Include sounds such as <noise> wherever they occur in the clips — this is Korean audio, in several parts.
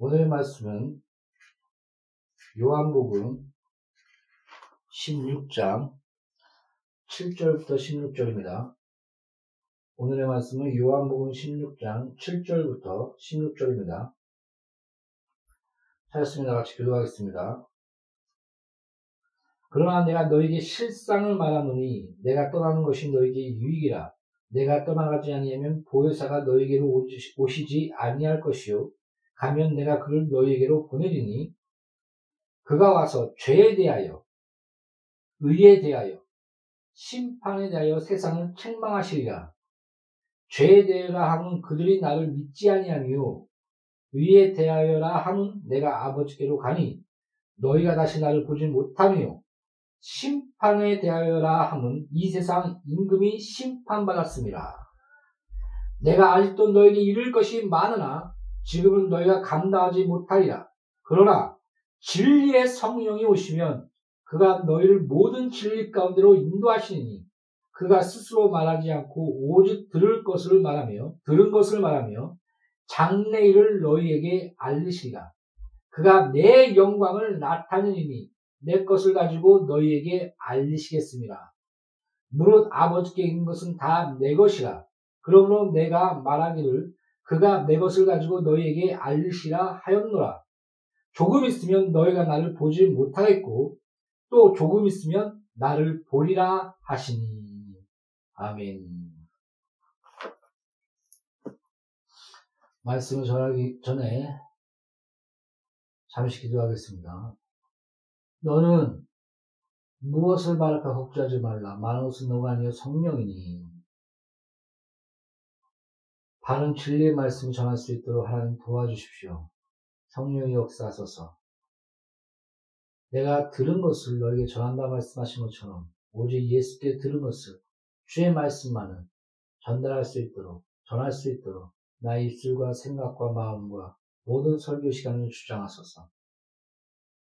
오늘의 말씀은 요한복음 16장 7절부터 16절입니다. 오늘의 말씀은 요한복음 16장 7절부터 16절입니다. 찾았습니다. 같이 교도하겠습니다. 그러나 내가 너에게 실상을 말하노니 내가 떠나는 것이 너에게 유익이라. 내가 떠나가지 아니하면 보혜사가 너에게로 오시지 아니할 것이요. 가면 내가 그를 너에게로 보내리니 그가 와서 죄에 대하여 의에 대하여 심판에 대하여 세상을 책망하시리라. 죄에 대하여라 하면 그들이 나를 믿지 아니하며 의에 대하여라 하면 내가 아버지께로 가니 너희가 다시 나를 보지 못하며 심판에 대하여라 하면 이 세상 임금이 심판받았습니다. 내가 아직도 너에게 이룰 것이 많으나 지금은 너희가 감당하지 못하리라. 그러나 진리의 성령이 오시면 그가 너희를 모든 진리 가운데로 인도하시니 그가 스스로 말하지 않고 오직 들을 것을 말하며 들은 것을 말하며 장래일을 너희에게 알리시리라. 그가 내 영광을 나타내니 내 것을 가지고 너희에게 알리시겠습니다. 무릇 아버지께 있는 것은 다 내 것이라. 그러므로 내가 말하기를 그가 내 것을 가지고 너희에게 알리시라 하였노라. 조금 있으면 너희가 나를 보지 못하겠고 또 조금 있으면 나를 보리라 하시니. 아멘. 말씀을 전하기 전에 잠시 기도하겠습니다. 너는 무엇을 말할까 걱정하지 말라. 것은 너가 아니여 성령이니. 바른 진리의 말씀을 전할 수 있도록 하나님 도와주십시오. 성령의 역사하소서. 내가 들은 것을 너에게 전한다 말씀하신 것처럼 오직 예수께 들은 것을 주의 말씀만은 전달할 수 있도록 전할 수 있도록 나의 입술과 생각과 마음과 모든 설교 시간을 주장하소서.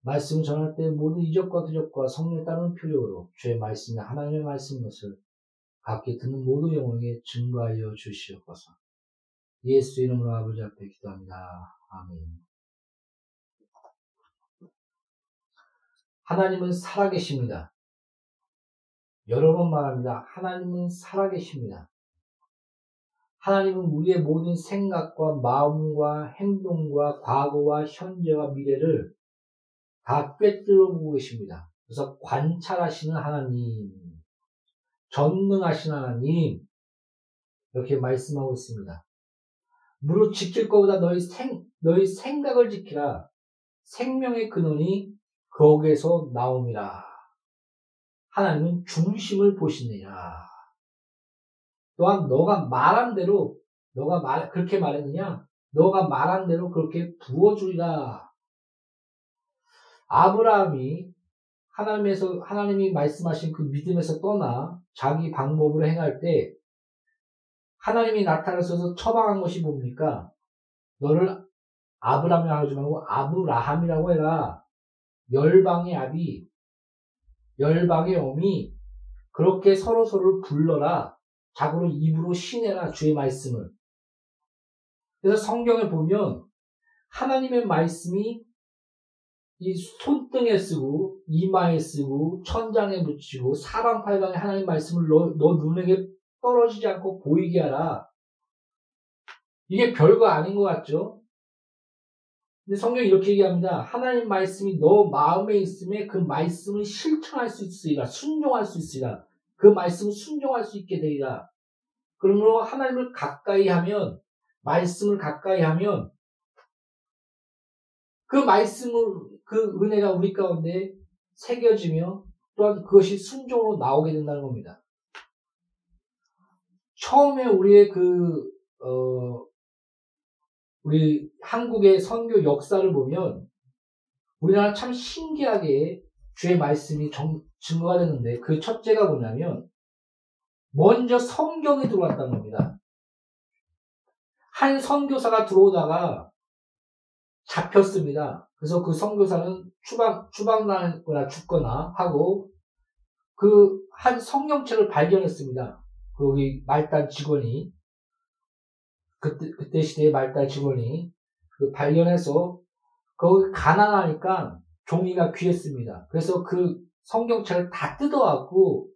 말씀 전할 때 모든 이적과 두적과 성령에 따른 필요로 주의 말씀이 하나님의 말씀 것을 각기 듣는 모든 영혼에게 증거하여 주시옵소서. 예수 이름으로 아버지 앞에 기도합니다. 아멘. 하나님은 살아계십니다. 여러 번 말합니다. 하나님은 살아계십니다. 하나님은 우리의 모든 생각과 마음과 행동과 과거와 현재와 미래를 다 꿰뚫어 보고 계십니다. 그래서 관찰하시는 하나님, 전능하신 하나님, 이렇게 말씀하고 있습니다. 무릇 지킬 것보다 너희 생, 너희 생각을 지키라. 생명의 근원이 거기에서 나옵니다. 하나님은 중심을 보시느냐. 또한 너가 말한 대로, 너가 말, 그렇게 말했느냐? 너가 말한 대로 그렇게 부어주리라. 아브라함이 하나님에서 하나님이 말씀하신 그 믿음에서 떠나 자기 방법으로 행할 때 하나님이 나타나셔서 처방한 것이 뭡니까? 너를 아브라함이라고 하지 말고 아브라함이라고 해라. 열방의 아비, 열방의 어미 그렇게 서로 서로를 불러라. 자고로 입으로 신해라 주의 말씀을. 그래서 성경에 보면 하나님의 말씀이 이 손등에 쓰고 이마에 쓰고 천장에 붙이고 사방팔방에 하나님 말씀을 너, 너 눈에게 떨어지지 않고 보이게 하라. 이게 별거 아닌 것 같죠? 근데 성경이 이렇게 얘기합니다. 하나님 말씀이 너 마음에 있음에 그 말씀을 실천할 수 있으리라. 순종할 수 있으리라. 그 말씀을 순종할 수 있게 되리라. 그러므로 하나님을 가까이 하면, 말씀을 가까이 하면, 그 말씀을 그 은혜가 우리 가운데 새겨지며 또한 그것이 순종으로 나오게 된다는 겁니다. 처음에 우리의 그, 어, 우리 한국의 선교 역사를 보면 우리나라 참 신기하게 주의 말씀이 정, 증거가 되는데 그 첫째가 뭐냐면 먼저 성경이 들어왔다는 겁니다. 한 선교사가 들어오다가 잡혔습니다. 그래서 그 선교사는 추방, 추방나거나 죽거나 하고 그 한 성경책을 발견했습니다. 거기 말단 직원이 그때, 그때 시대의 말단 직원이 그 발견해서 거기 가난하니까 종이가 귀했습니다. 그래서 그 성경책을 다 뜯어갖고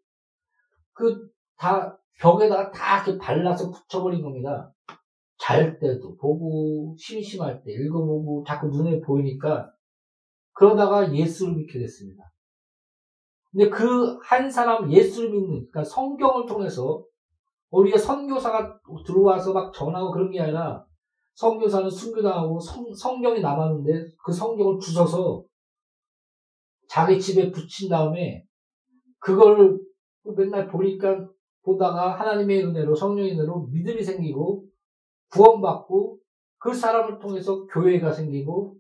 그 다 벽에다가 다 이렇게 발라서 붙여버린 겁니다. 잘 때도 보고 심심할 때 읽어보고 자꾸 눈에 보이니까 그러다가 예수를 믿게 됐습니다. 근데 그 한 사람 예수를 믿는 그러니까 성경을 통해서 우리가 선교사가 들어와서 막 전하고 그런 게 아니라 선교사는 순교당하고 성, 성경이 남았는데 그 성경을 주워서 자기 집에 붙인 다음에 그걸 맨날 보니까 보다가 하나님의 은혜로 성령의 은혜로 믿음이 생기고 구원받고 그 사람을 통해서 교회가 생기고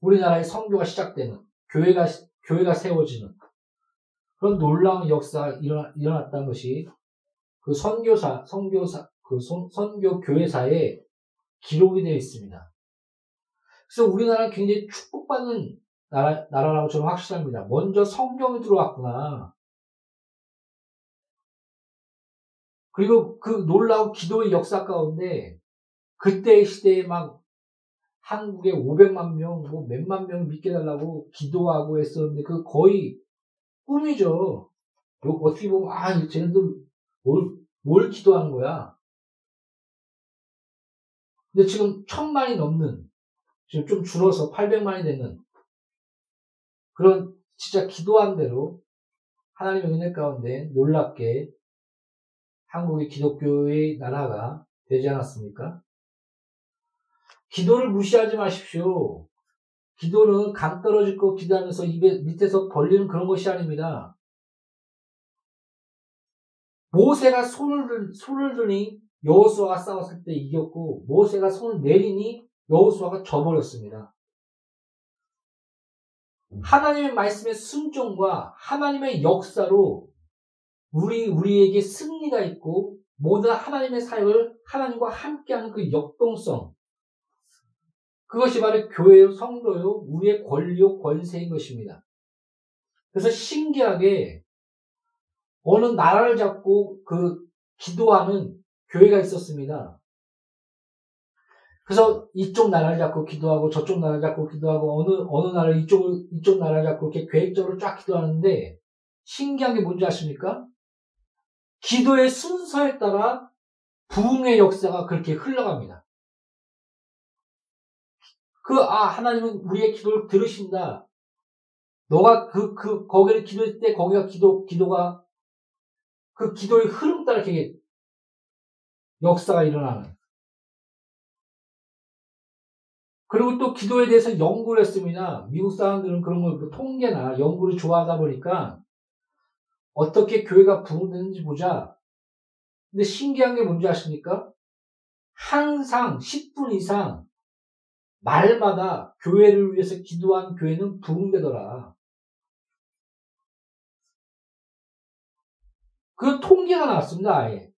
우리나라의 성교가 시작되는 교회가 교회가 세워지는 그런 놀라운 역사가 일어났다는 것이 그 선교사 선교사 그 선교 교회사에 기록이 되어 있습니다. 그래서 우리나라는 굉장히 축복받는 나라, 나라라고 저는 확실합니다. 먼저 성경이 들어왔구나. 그리고 그 놀라운 기도의 역사 가운데 그때의 시대에 막 한국에 500만 명, 뭐 몇만 명 믿게 달라고 기도하고 했었는데 그 거의 꿈이죠. 어떻게 보면 아, 쟤네들 뭘, 뭘 기도하는 거야? 근데 지금 천만이 넘는 지금 좀 줄어서 800만이 되는 그런 진짜 기도한 대로 하나님의 은혜 가운데 놀랍게 한국의 기독교의 나라가 되지 않았습니까? 기도를 무시하지 마십시오. 기도는 간 떨어질 거 기도하면서 입에 밑에서 벌리는 그런 것이 아닙니다. 모세가 손을 손을 드니 여호수아가 싸웠을 때 이겼고 모세가 손을 내리니 여호수아가 져버렸습니다. 하나님의 말씀의 순종과 하나님의 역사로 우리, 우리에게 승리가 있고, 모든 하나님의 사역을 하나님과 함께하는 그 역동성. 그것이 바로 교회요, 성도요, 우리의 권리요, 권세인 것입니다. 그래서 신기하게, 어느 나라를 잡고 그 기도하는 교회가 있었습니다. 그래서 이쪽 나라를 잡고 기도하고 저쪽 나라를 잡고 기도하고 어느 어느 나라 이쪽 이쪽 나라를 잡고 이렇게 계획적으로 쫙 기도하는데 신기한 게 뭔지 아십니까? 기도의 순서에 따라 부흥의 역사가 그렇게 흘러갑니다. 그, 아, 하나님은 우리의 기도를 들으신다. 너가 그, 그, 거기를 기도할 때 거기가 기도, 기도가, 그 기도의 흐름 따라 이렇게 역사가 일어나는. 그리고 또 기도에 대해서 연구를 했습니다. 미국 사람들은 그런 걸 통계나 연구를 좋아하다 보니까 어떻게 교회가 부흥되는지 보자. 근데 신기한 게 뭔지 아십니까? 항상 10분 이상 말마다 교회를 위해서 기도한 교회는 부흥되더라. 그 통계가 나왔습니다, 아예.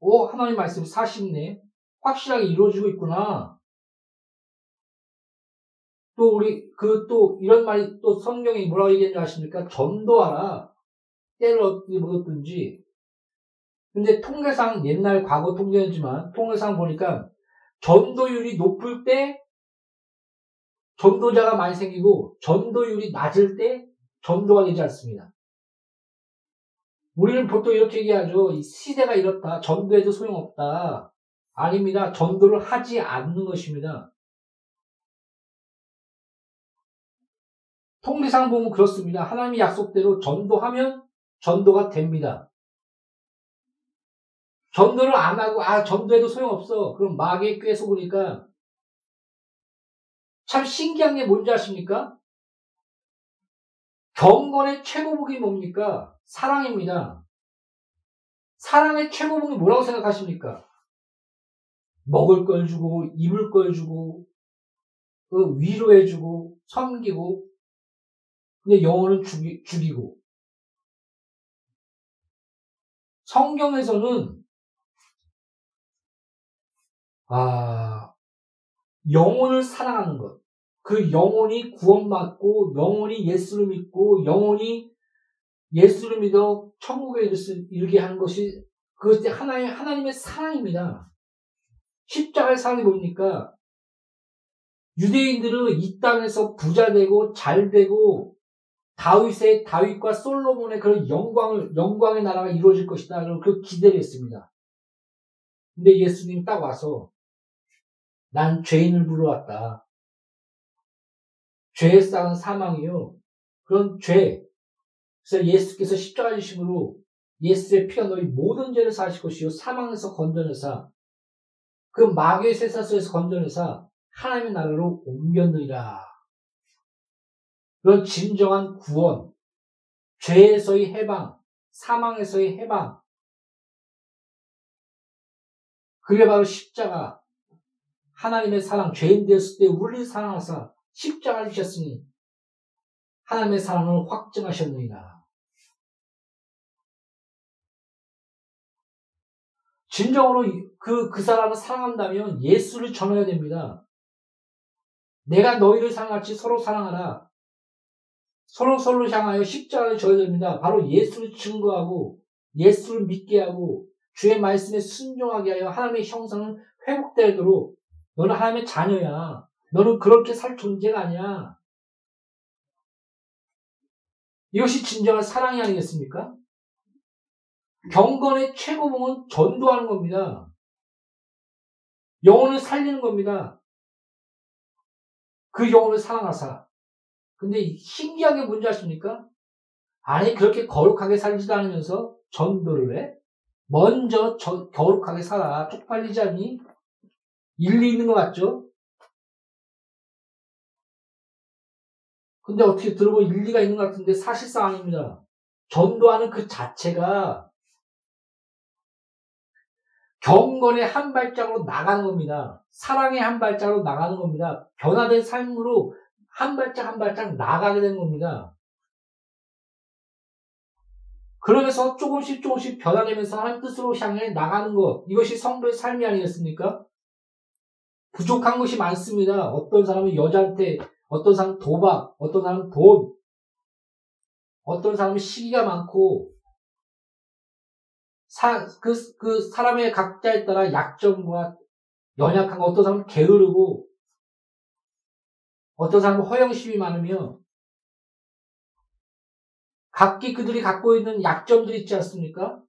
오, 하나님 말씀이 사실네. 확실하게 이루어지고 있구나. 또 우리, 그 또 이런 말이 또 성경이 뭐라고 얘기했는지 아십니까? 전도하라. 때를 어떻게 먹었든지. 근데 통계상 옛날 과거 통계였지만 통계상 보니까 전도율이 높을 때 전도자가 많이 생기고 전도율이 낮을 때 전도가 되지 않습니다. 우리는 보통 이렇게 얘기하죠. 시대가 이렇다. 전도해도 소용없다. 아닙니다. 전도를 하지 않는 것입니다. 통계상 보면 그렇습니다. 하나님의 약속대로 전도하면 전도가 됩니다. 전도를 안 하고, 아, 전도해도 소용없어. 그럼 마귀에 꽤 속으니까. 참 신기한 게 뭔지 아십니까? 경건의 최고복이 뭡니까? 사랑입니다. 사랑의 최고복이 뭐라고 생각하십니까? 먹을 걸 주고, 입을 걸 주고, 그 위로해주고, 섬기고, 근데 영혼은 죽이, 죽이고, 성경에서는 아, 영혼을 사랑하는 것. 그 영혼이 구원받고 영혼이 예수를 믿고 영혼이 예수를 믿어 천국에 이르게 하는 것이 그것이 하나의 하나님의 사랑입니다. 십자가의 사랑이 뭡니까? 유대인들은 이 땅에서 부자 되고 잘 되고 다윗의 다윗과 솔로몬의 그런 영광을 영광의 나라가 이루어질 것이다. 그 기대를 했습니다. 근데 예수님 딱 와서 난 죄인을 불러왔다. 죄에 쌓은 사망이요. 그런 죄. 그래서 예수께서 십자가 지심으로 예수의 피가 너희 모든 죄를 사실 것이요. 사망에서 건져내사 그 마귀의 세사소에서 건져내사 하나님의 나라로 옮겼느니라. 그런 진정한 구원, 죄에서의 해방, 사망에서의 해방. 그게 바로 십자가. 하나님의 사랑, 죄인 되었을 때 우리를 사랑하사 십자가를 주셨으니 하나님의 사랑을 확증하셨느니라. 진정으로 그, 그 사람을 사랑한다면 예수를 전해야 됩니다. 내가 너희를 사랑같이 서로 사랑하라. 서로 서로 향하여 십자가를 져야 됩니다. 바로 예수를 증거하고 예수를 믿게 하고 주의 말씀에 순종하게 하여 하나님의 형상은 회복되도록 너는 하나님의 자녀야. 너는 그렇게 살 존재가 아니야. 이것이 진정한 사랑이 아니겠습니까? 경건의 최고봉은 전도하는 겁니다. 영혼을 살리는 겁니다. 그 영혼을 사랑하사. 근데 신기한 게 뭔지 아십니까? 아니, 그렇게 거룩하게 살지도 않으면서 전도를 해? 먼저 저, 거룩하게 살아. 쪽팔리지 않니? 일리 있는 것 같죠? 근데 어떻게 들어보면 일리가 있는 것 같은데 사실상 아닙니다. 전도하는 그 자체가 경건의 한 발짝으로 나가는 겁니다. 사랑의 한 발짝으로 나가는 겁니다. 변화된 삶으로 한 발짝 한 발짝 나가게 되는 겁니다. 그러면서 조금씩 조금씩 변화되면서 하나님 뜻으로 향해 나가는 것. 이것이 성도의 삶이 아니겠습니까? 부족한 것이 많습니다. 어떤 사람은 여자한테, 어떤 사람은 도박, 어떤 사람은 돈, 어떤 사람은 시기가 많고, 사, 그, 그 사람의 각자에 따라 약점과 연약한 거, 어떤 사람은 게으르고, 어떤 사람은 허영심이 많으며, 각기 그들이 갖고 있는 약점들이 있지 않습니까?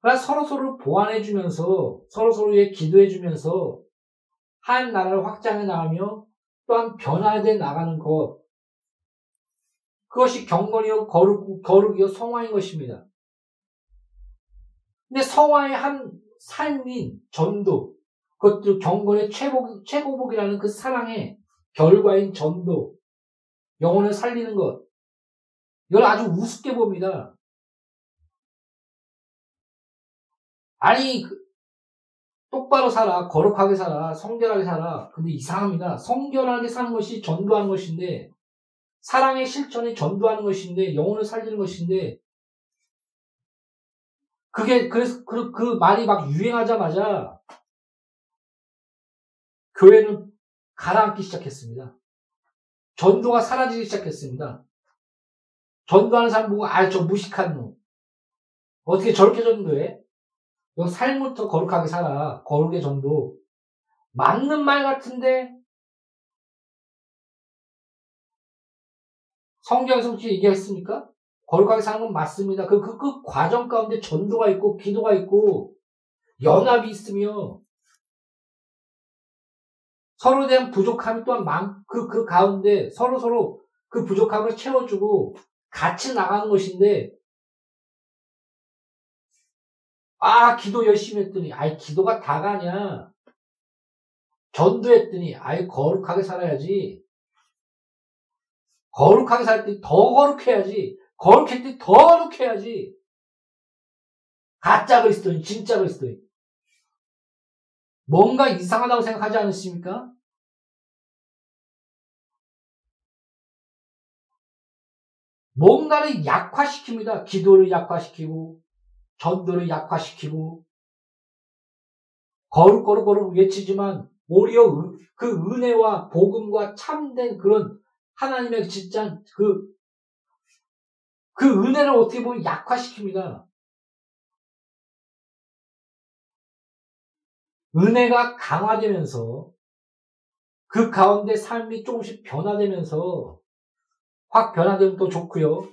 그러니까 서로서로 보완해주면서, 서로서로에 기도해주면서, 한 나라를 확장해 나가며, 또한 변화돼 나가는 것. 그것이 경건이요, 거룩, 거룩이요, 성화인 것입니다. 근데 성화의 한 삶인 전도, 그것도 경건의 최고, 최고복이라는 그 사랑의 결과인 전도, 영혼을 살리는 것, 이걸 아주 우습게 봅니다. 아니, 그, 똑바로 살아, 거룩하게 살아, 성결하게 살아. 근데 이상합니다. 성결하게 사는 것이 전도하는 것인데, 사랑의 실천이 전도하는 것인데, 영혼을 살리는 것인데, 그게, 그래서 그, 그 말이 막 유행하자마자, 교회는 가라앉기 시작했습니다. 전도가 사라지기 시작했습니다. 전도하는 사람 보고, 아, 저 무식한 놈. 어떻게 저렇게 전도해? 너 삶부터 거룩하게 살아. 거룩의 전도. 맞는 말 같은데, 성경에서 혹시 얘기했습니까? 거룩하게 사는 건 맞습니다. 그, 그, 그 과정 가운데 전도가 있고, 기도가 있고, 연합이 있으며, 서로에 대한 부족함이 또한 많, 그, 그 가운데 서로 서로 그 부족함을 채워주고 같이 나가는 것인데, 아, 기도 열심히 했더니, 아이, 기도가 다가냐. 전도했더니, 아이, 거룩하게 살아야지. 거룩하게 살 때 더 거룩해야지. 거룩했더니 더 거룩해야지. 가짜 그리스도인, 진짜 그리스도인. 뭔가 이상하다고 생각하지 않으십니까? 뭔가를 약화시킵니다. 기도를 약화시키고, 전도를 약화시키고, 거룩 거룩 거룩 외치지만, 오히려 그 은혜와 복음과 참된 그런 하나님의 진짜 그, 그 은혜를 어떻게 보면 약화시킵니다. 은혜가 강화되면서 그 가운데 삶이 조금씩 변화되면서 확 변화되면 또 좋고요.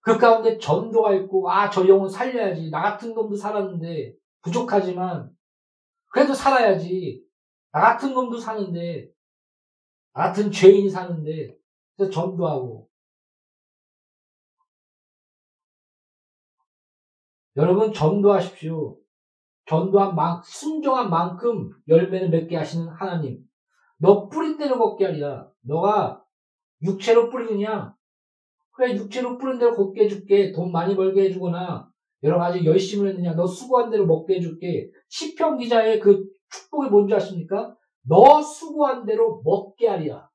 그 가운데 전도가 있고 아 저 영혼 살려야지 나 같은 놈도 살았는데 부족하지만 그래도 살아야지 나 같은 놈도 사는데 나 같은 죄인이 사는데 그래서 전도하고 여러분 전도하십시오. 전도한 만 순종한 만큼 열매는 맺게 하시는 하나님. 너 뿌린 대로 걷게 하리라. 너가 육체로 뿌리느냐? 그래 육체로 뿌린 대로 걷게 해줄게. 돈 많이 벌게 해주거나 여러 가지 열심을 했느냐? 너 수고한 대로 먹게 해줄게. 시평 기자의 그 축복이 뭔지 아십니까? 너 수고한 대로 먹게 하리라.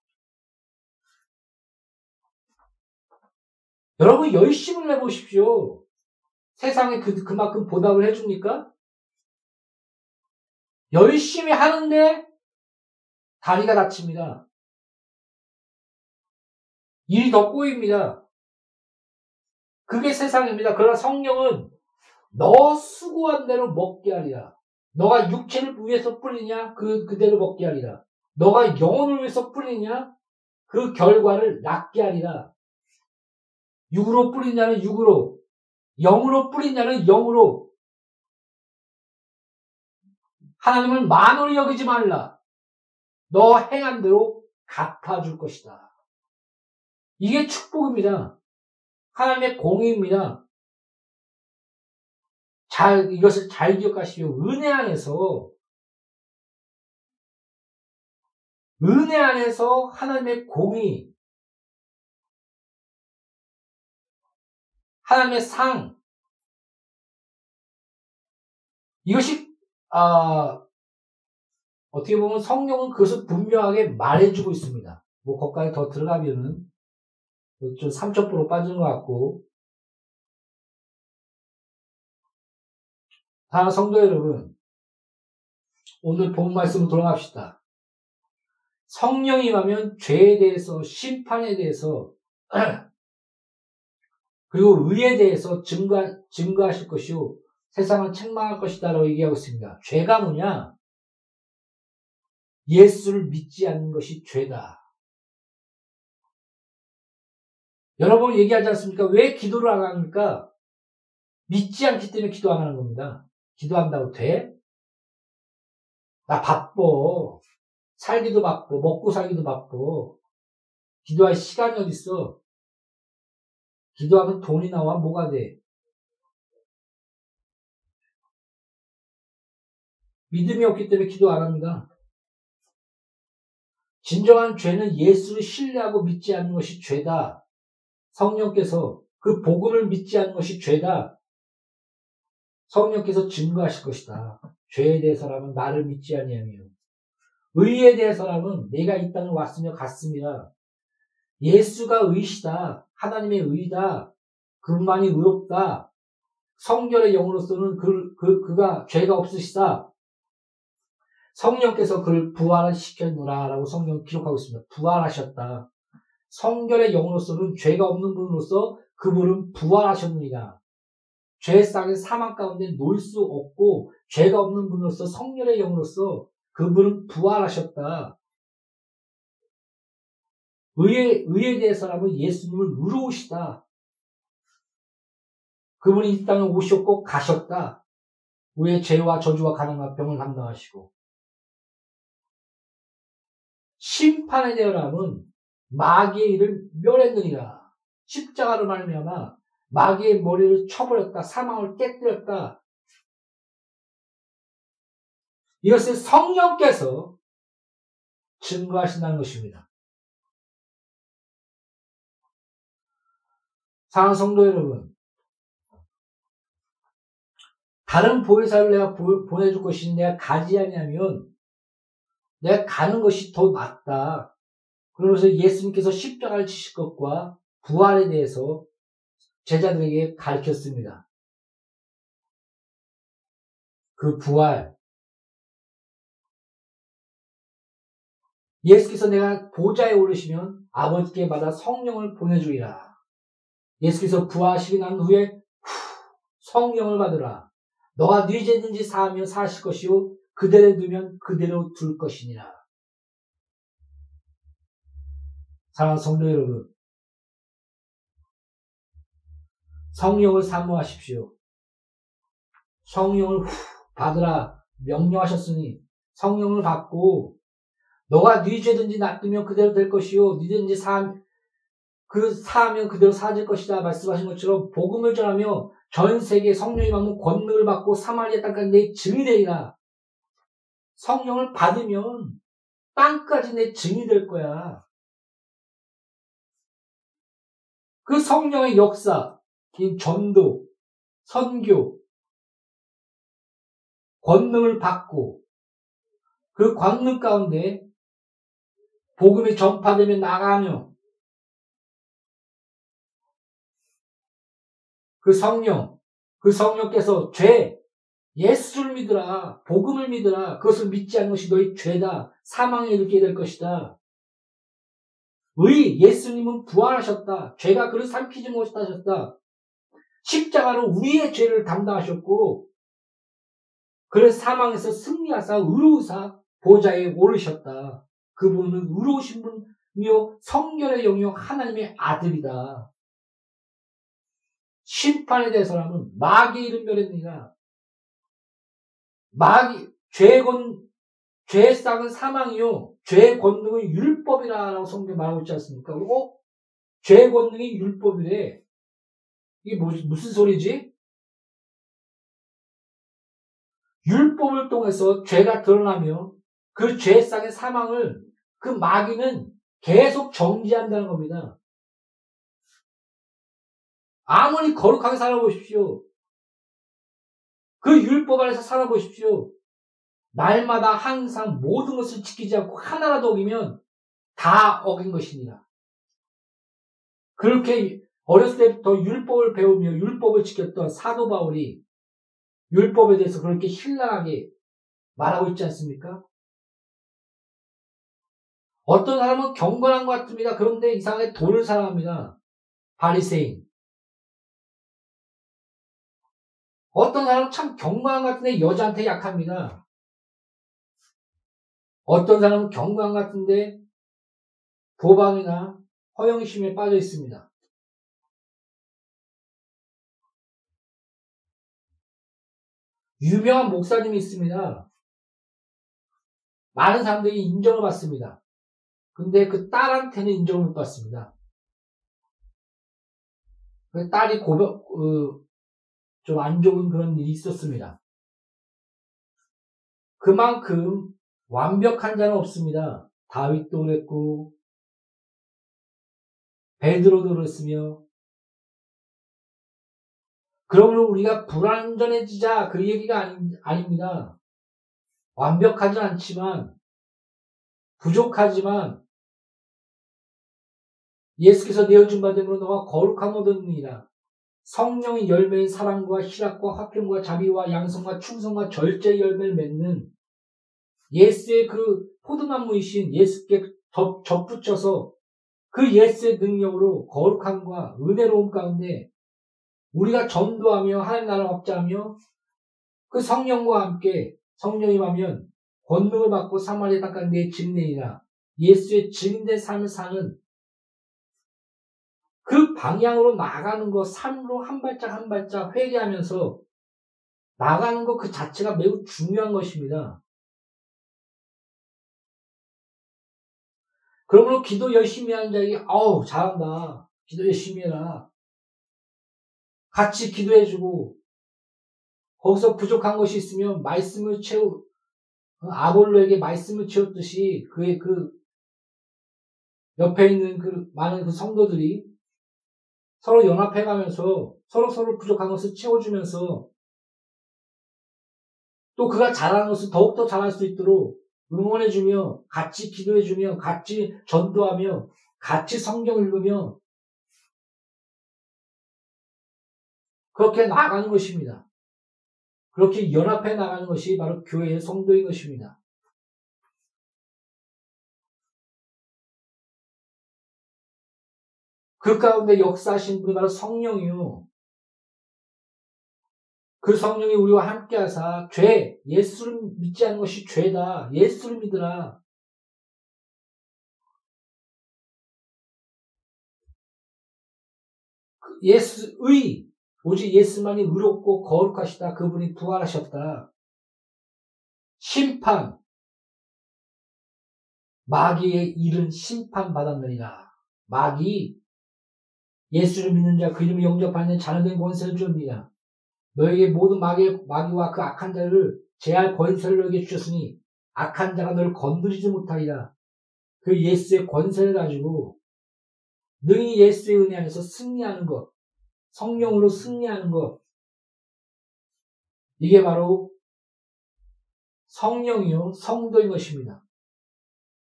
여러분 열심을 내보십시오. 세상에 그, 그만큼 보답을 해줍니까? 열심히 하는데 다리가 다칩니다. 일이 더 꼬입니다. 그게 세상입니다. 그러나 성령은 너 수고한 대로 먹게 하리라. 너가 육체를 위해서 뿌리냐? 그, 그대로 먹게 하리라. 너가 영혼을 위해서 뿌리냐? 그 결과를 낫게 하리라. 육으로 뿌리냐는 육으로, 영으로 뿌리냐는 영으로. 하나님을 만원히 여기지 말라. 너 행한 대로 갚아줄 것이다. 이게 축복입니다. 하나님의 공의입니다. 잘, 이것을 잘 기억하시오. 은혜 안에서, 은혜 안에서 하나님의 공의, 하나님의 상, 이것이, 아, 어떻게 보면 성령은 그것을 분명하게 말해주고 있습니다. 뭐, 거기까지 더 들어가면은, 좀 3첩부로 빠진 것 같고, 다 성도 여러분, 오늘 본 말씀으로 돌아갑시다. 성령이 임하면 죄에 대해서, 심판에 대해서, <clears throat> 그리고 의에 대해서 증거, 증거하실 것이요. 세상을 책망할 것이다 라고 얘기하고 있습니다. 죄가 뭐냐? 예수를 믿지 않는 것이 죄다. 여러분 얘기하지 않습니까? 왜 기도를 안 합니까? 믿지 않기 때문에 기도 안 하는 겁니다. 기도한다고 돼? 나 바빠. 살기도 바빠. 먹고 살기도 바빠. 기도할 시간이 어딨어? 기도하면 돈이 나와 뭐가 돼? 믿음이 없기 때문에 기도 안 합니다. 진정한 죄는 예수를 신뢰하고 믿지 않는 것이 죄다. 성령께서 그 복음을 믿지 않는 것이 죄다. 성령께서 증거하실 것이다. 죄에 대해서라면 나를 믿지 아니하며 의에 대해서라면 내가 이 땅에 왔으며 갔습니다. 예수가 의시다. 하나님의 의다. 그분만이 의롭다. 성결의 영으로서는 그, 그, 그가 죄가 없으시다. 성령께서 그를 부활시켰노라 라고 성경 기록하고 있습니다. 부활하셨다. 성결의 영으로서는 죄가 없는 분으로서 그분은 부활하셨느니라. 죄상의 사망 가운데 놀 수 없고 죄가 없는 분으로서 성령의 영으로서 그분은 부활하셨다. 의에, 의에 대해서라면 예수님은 의로우시다. 그분이 이 땅에 오셨고 가셨다. 우리의 죄와 저주와 가난과 병을 감당하시고 심판에 대하여는 마귀의 일을 멸했느니라. 십자가로 말미암아 마귀의 머리를 쳐버렸다. 사망을 깨뜨렸다. 이것을 성령께서 증거하신다는 것입니다. 사랑 성도 여러분, 다른 보혜사를 내가 보내줄 것이 내가 가지 아니하면 내가 가는 것이 더 낫다. 그러면서 예수님께서 십자가를 치실 것과 부활에 대해서 제자들에게 가르쳤습니다. 그 부활. 예수께서 내가 보좌에 오르시면 아버지께 받아 성령을 보내주리라. 예수께서 부하시고 난 후에 성령을 받으라. 너가 네 죄든지 사하면 사실 것이요 그대로 두면 그대로 둘 것이니라. 사랑하는 성도 여러분, 성령을 사모하십시오. 성령을 받으라 명령하셨으니 성령을 받고 너가 네 죄든지 놔두면 그대로 될 것이요 네 죄든지 사함 그 사하면 그대로 사질 것이다 말씀하신 것처럼 복음을 전하며 전 세계 성령이 받는 권능을 받고 사마리아 땅까지 내 증이 되리라. 성령을 받으면 땅까지 내 증이 될 거야. 그 성령의 역사, 전도, 선교, 권능을 받고 그 권능 가운데 복음이 전파되면 나가며 그 성령, 그 성령께서 죄, 예수를 믿으라, 복음을 믿으라, 그것을 믿지 않는 것이 너희 죄다, 사망에 이르게 될 것이다. 의, 예수님은 부활하셨다. 죄가 그를 삼키지 못하셨다. 십자가로 우리의 죄를 담당하셨고, 그를 사망에서 승리하사 의로우사 보좌에 오르셨다. 그분은 의로우신 분이요 성결의 영이요 하나님의 아들이다. 심판에 대해서라면 마귀의 이름 멸했느니라. 마귀 죄건 죄상은 사망이요 죄 권능은 율법이라라고 성경 말하고 있지 않습니까? 그리고 죄 권능이 율법이래. 이게 뭐, 무슨 소리지? 율법을 통해서 죄가 드러나며 그 죄상의 사망을 그 마귀는 계속 정지한다는 겁니다. 아무리 거룩하게 살아보십시오. 그 율법 안에서 살아보십시오. 날마다 항상 모든 것을 지키지 않고 하나라도 어기면 다 어긴 것입니다. 그렇게 어렸을 때부터 율법을 배우며 율법을 지켰던 사도 바울이 율법에 대해서 그렇게 신랄하게 말하고 있지 않습니까? 어떤 사람은 경건한 것 같습니다. 그런데 이상하게 돈을 사랑합니다. 바리새인. 어떤 사람은 참것 같은데 여자한테 약합니다. 어떤 사람은 것 같은데 도방이나 허영심에 빠져 있습니다. 유명한 목사님이 있습니다. 많은 사람들이 인정을 받습니다. 근데 그 딸한테는 인정을 못 받습니다. 그 딸이 고백, 어, 좀 안 좋은 그런 일이 있었습니다. 그만큼 완벽한 자는 없습니다. 다윗도 그랬고, 베드로도 그랬으며, 그러므로 우리가 불완전해지자 그 얘기가 아니, 아닙니다. 완벽하지 않지만 부족하지만 예수께서 내어준 바대로 너와 거룩함 얻었느니라. 성령의 열매인 사랑과 희락과 화평과 자비와 양성과 충성과 절제 열매를 맺는 예수의 그 포도나무이신 예수께 접, 접붙여서 그 예수의 능력으로 거룩함과 은혜로움 가운데 우리가 전도하며 하나님 나라를 확장하며 그 성령과 함께 성령이 하면 권능을 받고 사마리아 땅까지 내 증례이나 예수의 증인된 삶을 사는 그 방향으로 나가는 거 삶으로 한 발짝 한 발짝 회개하면서 나가는 것 그 자체가 매우 중요한 것입니다. 그러므로 기도 열심히 하는 자에게 어우 잘한다. 기도 열심히 해라. 같이 기도해주고 거기서 부족한 것이 있으면 말씀을 채우 아볼로에게 말씀을 채웠듯이 그의 그 옆에 있는 그 많은 그 성도들이 서로 연합해가면서 서로 서로 부족한 것을 채워주면서 또 그가 잘하는 것을 더욱더 잘할 수 있도록 응원해주며 같이 기도해주며 같이 전도하며 같이 성경 읽으며 그렇게 나가는 것입니다. 그렇게 연합해 나가는 것이 바로 교회의 성도인 것입니다. 그 가운데 역사하신 분이 바로 성령이요. 그 성령이 우리와 함께 하사 죄, 예수를 믿지 않는 것이 죄다. 예수를 믿으라. 예수의 오직 예수만이 의롭고 거룩하시다. 그분이 부활하셨다. 심판 마귀의 일은 심판받았느니라. 마귀 예수를 믿는 자, 그 이름을 영접하는 자녀된 권세를 줍니다. 너에게 모든 마귀, 마귀와 그 악한 자를 제할 권세를 너에게 주셨으니 악한 자가 너를 건드리지 못하리라. 그 예수의 권세를 가지고 능히 예수의 은혜 안에서 승리하는 것, 성령으로 승리하는 것, 이게 바로 성령이요, 성도인 것입니다.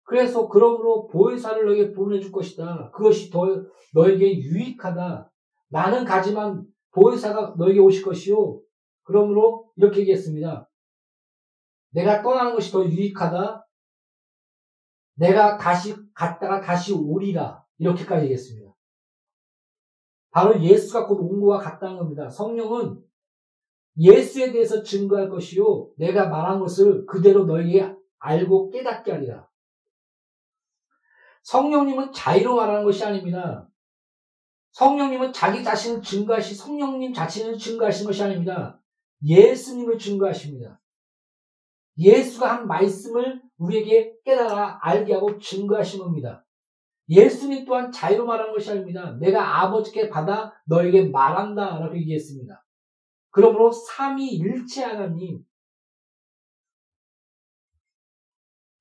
그래서 그러므로 보혜사를 너에게 보내줄 것이다. 그것이 더 너에게 유익하다. 나는 가지만 보혜사가 너에게 오실 것이요. 그러므로 이렇게 얘기했습니다. 내가 떠나는 것이 더 유익하다. 내가 다시 갔다가 다시 오리라. 이렇게까지 얘기했습니다. 바로 예수가 곧 온 거와 같다는 겁니다. 성령은 예수에 대해서 증거할 것이요. 내가 말한 것을 그대로 너에게 알고 깨닫게 하리라. 성령님은 자유로 말하는 것이 아닙니다. 성령님은 자기 자신을 증거하시, 성령님 자신을 증거하신 것이 아닙니다. 예수님을 증거하십니다. 예수가 한 말씀을 우리에게 깨달아 알게 하고 증거하신 겁니다. 예수님 또한 자유로 말하는 것이 아닙니다. 내가 아버지께 받아 너에게 말한다. 라고 얘기했습니다. 그러므로 삼위일체 하나님.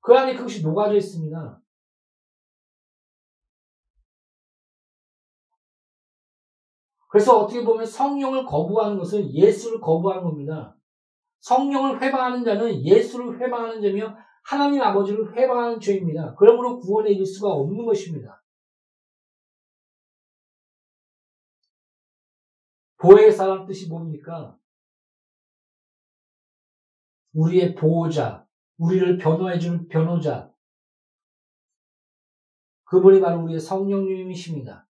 그 안에 그것이 녹아져 있습니다. 그래서 어떻게 보면 성령을 거부하는 것은 예수를 거부하는 겁니다. 성령을 회방하는 자는 예수를 회방하는 자며 하나님 아버지를 회방하는 죄입니다. 그러므로 구원에 이를 수가 없는 것입니다. 보혜사란 뜻이 뭡니까? 우리의 보호자, 우리를 변호해주는 변호자. 그분이 바로 우리의 성령님이십니다.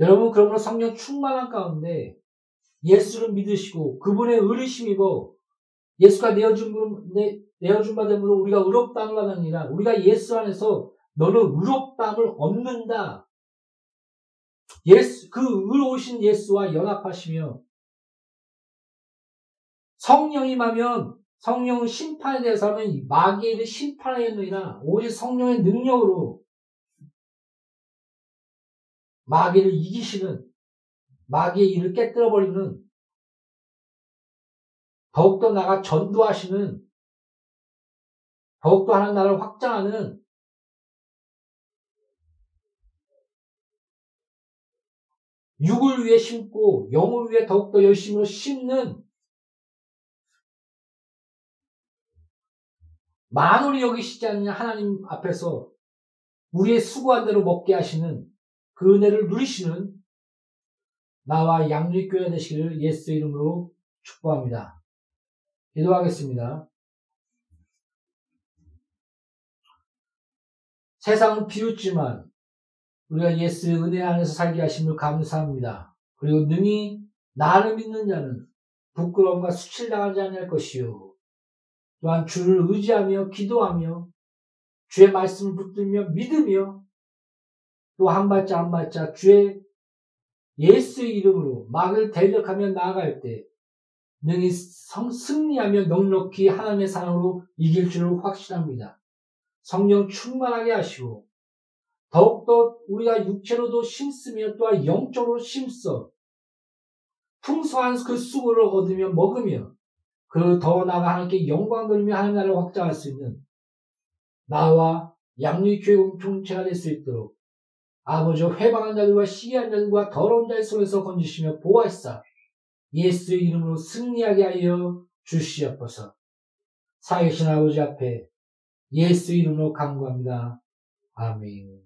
여러분 그러므로 성령 충만한 가운데 예수를 믿으시고 그분의 의리심이고 예수가 내어준, 내, 내어준 바됨으로 우리가 의롭다함을 받느니라 우리가 예수 안에서 너는 의롭다함을 얻는다. 예수 그 의로우신 예수와 연합하시며 성령이 임하면 성령은 심판에 대해서 하면 마귀의 심판하였느니라 오직 성령의 능력으로 마귀를 이기시는 마귀의 일을 깨뜨려버리는 더욱더 나가 전도하시는 더욱더 하는 나라를 확장하는 육을 위해 심고 영을 위해 더욱더 열심으로 심는 만월이 여기시지 않느냐? 하나님 앞에서 우리의 수고한 대로 먹게 하시는 그 은혜를 누리시는 나와 양육교회 되시기를 예수 이름으로 축복합니다. 기도하겠습니다. 세상은 비웃지만 우리가 예수의 은혜 안에서 살게 하심을 감사합니다. 그리고 능히 나를 믿는 자는 부끄러움과 수칠당하지 않을 것이요. 또한 주를 의지하며 기도하며 주의 말씀을 붙들며 믿으며 또 한 발짝 한 발짝 주의 예수의 이름으로 막을 대적하며 나아갈 때 능히 성, 승리하며 넉넉히 하나님의 사랑으로 이길 줄을 확신합니다. 성령 충만하게 하시고 더욱더 우리가 육체로도 심으며 또한 영적으로 심써 풍성한 그 수고를 얻으며 먹으며 그 더 나아가 하나님께 영광 돌리며 하나님 나라를 확장할 수 있는 나와 양육교회 공동체가 될 수 있도록 아버지와 회방한 자들과 시기한 자들과 더러운 자의 손에서 건지시며 보호하시사 예수의 이름으로 승리하게 하여 주시옵소서. 살계신 아버지 앞에 예수 이름으로 간구합니다. 아멘.